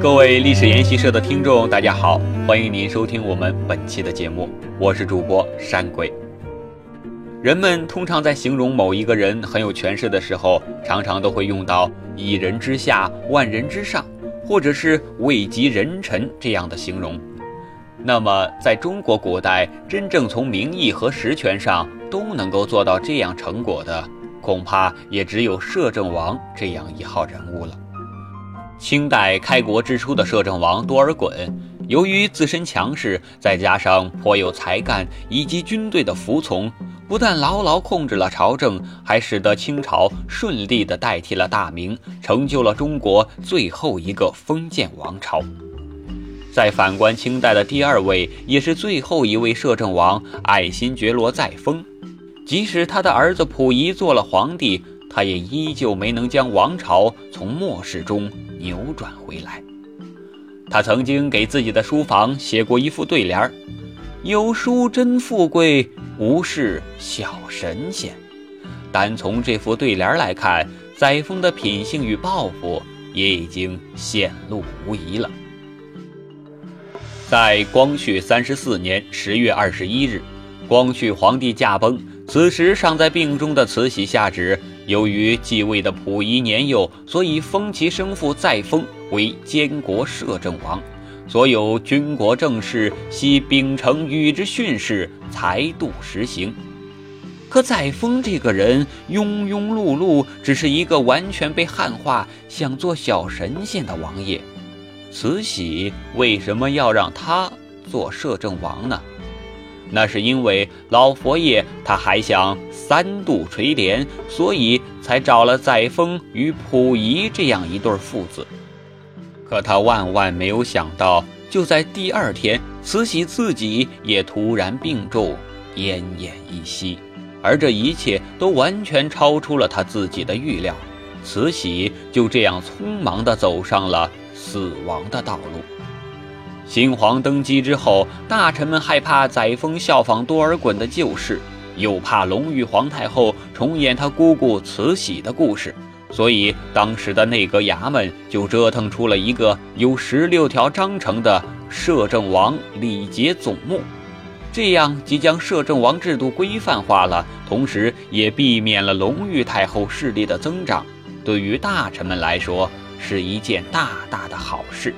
各位历史研习社的听众，大家好，欢迎您收听我们本期的节目，我是主播山鬼。人们通常在形容某一个人很有权势的时候，常常都会用到“一人之下，万人之上”或者是“位极人臣”这样的形容。那么，在中国古代，真正从名义和实权上都能够做到这样成果的，恐怕也只有摄政王这样一号人物了。清代开国之初的摄政王多尔衮，由于自身强势，再加上颇有才干以及军队的服从，不但牢牢控制了朝政，还使得清朝顺利地代替了大明，成就了中国最后一个封建王朝。再反观清代的第二位，也是最后一位摄政王爱新觉罗载沣，即使他的儿子溥仪做了皇帝，他也依旧没能将王朝从末世中。扭转回来，他曾经给自己的书房写过一副对联儿：“有书真富贵，无事小神仙。”单从这副对联来看，载沣的品性与抱负也已经显露无遗了。在光绪三十四年十月二十一日，光绪皇帝驾崩，此时尚在病中的慈禧下旨。由于继位的溥仪年幼，所以封其生父载沣为监国摄政王，所有军国政事悉秉承与之训示，才度实行。可载沣这个人庸庸碌碌，只是一个完全被汉化、想做小神仙的王爷。慈禧为什么要让他做摄政王呢？那是因为老佛爷他还想三度垂帘，所以才找了载沣与溥仪这样一对父子。可他万万没有想到，就在第二天，慈禧自己也突然病重，奄奄一息，而这一切都完全超出了他自己的预料。慈禧就这样匆忙地走上了死亡的道路。新皇登基之后，大臣们害怕载沣效仿多尔衮的旧事，又怕隆裕皇太后重演他姑姑慈禧的故事，所以当时的内阁衙门就折腾出了一个有十六条章程的摄政王礼节总目，这样即将摄政王制度规范化了，同时也避免了隆裕太后势力的增长，对于大臣们来说是一件大大的好事。《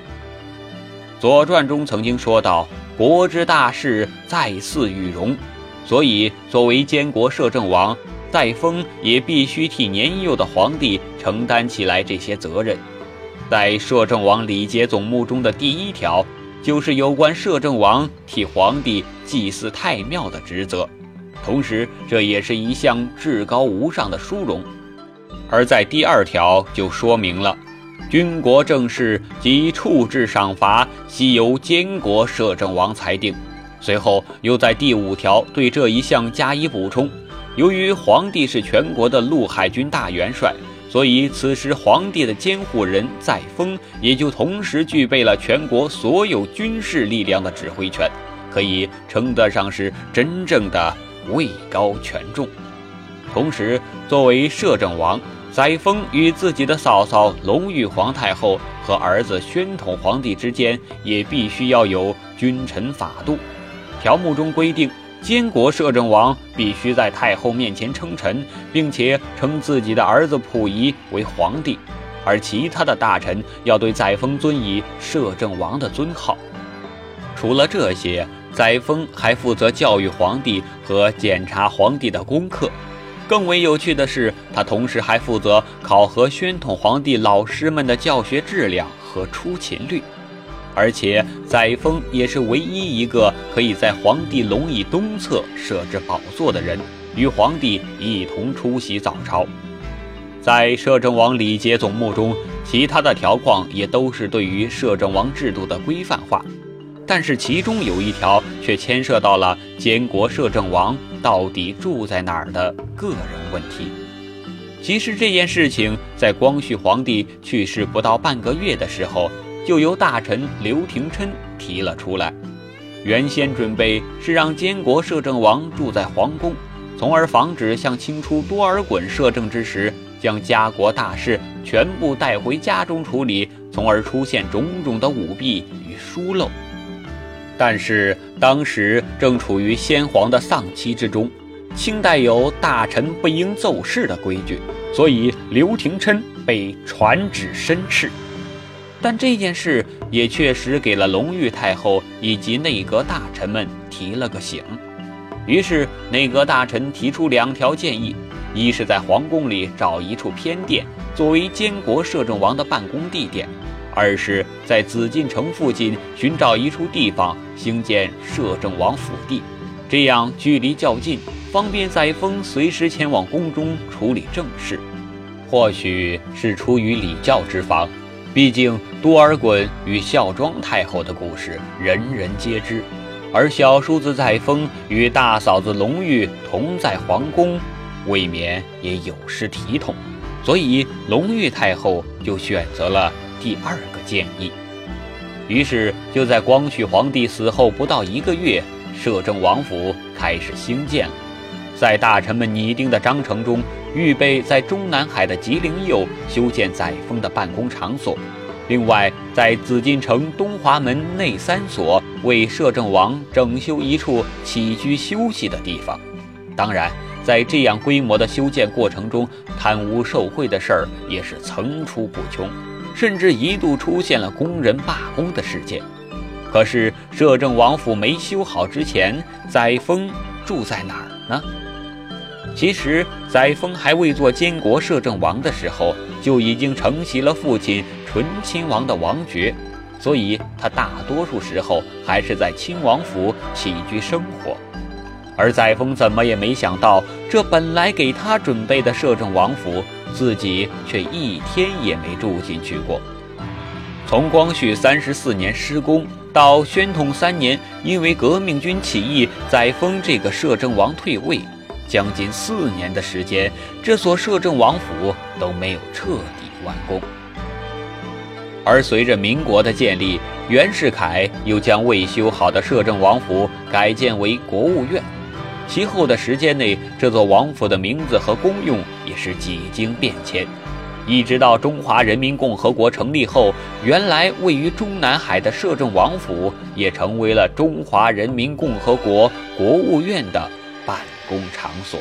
左传》中曾经说到：“国之大事，在祀与戎。”所以，作为监国摄政王，载沣也必须替年幼的皇帝承担起来这些责任。在摄政王礼节总目中的第一条，就是有关摄政王替皇帝祭祀太庙的职责，同时这也是一项至高无上的殊荣。而在第二条就说明了。军国政事及处置赏罚，悉由监国摄政王裁定。随后又在第五条对这一项加以补充：由于皇帝是全国的陆海军大元帅，所以此时皇帝的监护人载沣也就同时具备了全国所有军事力量的指挥权，可以称得上是真正的位高权重。同时，作为摄政王。载沣与自己的嫂嫂隆裕皇太后和儿子宣统皇帝之间也必须要有君臣法度。条目中规定，监国摄政王必须在太后面前称臣，并且称自己的儿子溥仪为皇帝，而其他的大臣要对载沣尊以摄政王的尊号。除了这些，载沣还负责教育皇帝和检查皇帝的功课。更为有趣的是，他同时还负责考核宣统皇帝老师们的教学质量和出勤率，而且载沣也是唯一一个可以在皇帝龙椅东侧设置宝座的人，与皇帝一同出席早朝。在摄政王礼节总目中，其他的条框也都是对于摄政王制度的规范化。但是其中有一条却牵涉到了监国摄政王到底住在哪儿的个人问题。其实这件事情在光绪皇帝去世不到半个月的时候，就由大臣刘廷琛提了出来。原先准备是让监国摄政王住在皇宫，从而防止像清初多尔衮摄政之时，将家国大事全部带回家中处理，从而出现种种的舞弊与疏漏。但是当时正处于先皇的丧期之中，清代有大臣不应奏事的规矩，所以刘廷琛被传旨申斥。但这件事也确实给了隆裕太后以及内阁大臣们提了个醒。于是内阁大臣提出两条建议：一是在皇宫里找一处偏殿，作为监国摄政王的办公地点；二是在紫禁城附近寻找一处地方兴建摄政王府邸，这样距离较近，方便载沣随时前往宫中处理政事。或许是出于礼教之防。毕竟多尔衮与孝庄太后的故事人人皆知，而小叔子载沣与大嫂子隆裕同在皇宫，未免也有失体统，所以隆裕太后就选择了第二个建议。于是就在光绪皇帝死后不到一个月，摄政王府开始兴建了。在大臣们拟定的章程中，预备在中南海的吉林右修建载沣的办公场所，另外在紫禁城东华门内三所为摄政王整修一处起居休息的地方。当然，在这样规模的修建过程中，贪污受贿的事儿也是层出不穷，甚至一度出现了工人罢工的事件。可是，摄政王府没修好之前，载沣住在哪儿呢？其实，载沣还未做监国摄政王的时候，就已经承袭了父亲醇亲王的王爵，所以他大多数时候还是在亲王府起居生活。而载沣怎么也没想到，这本来给他准备的摄政王府，自己却一天也没住进去过。从光绪三十四年施工到宣统三年，因为革命军起义，载沣这个摄政王退位。将近四年的时间，这所摄政王府都没有彻底完工。而随着民国的建立，袁世凯又将未修好的摄政王府改建为国务院。其后的时间内，这座王府的名字和功用也是几经变迁，一直到中华人民共和国成立后，原来位于中南海的摄政王府也成为了中华人民共和国国务院的办。公场所。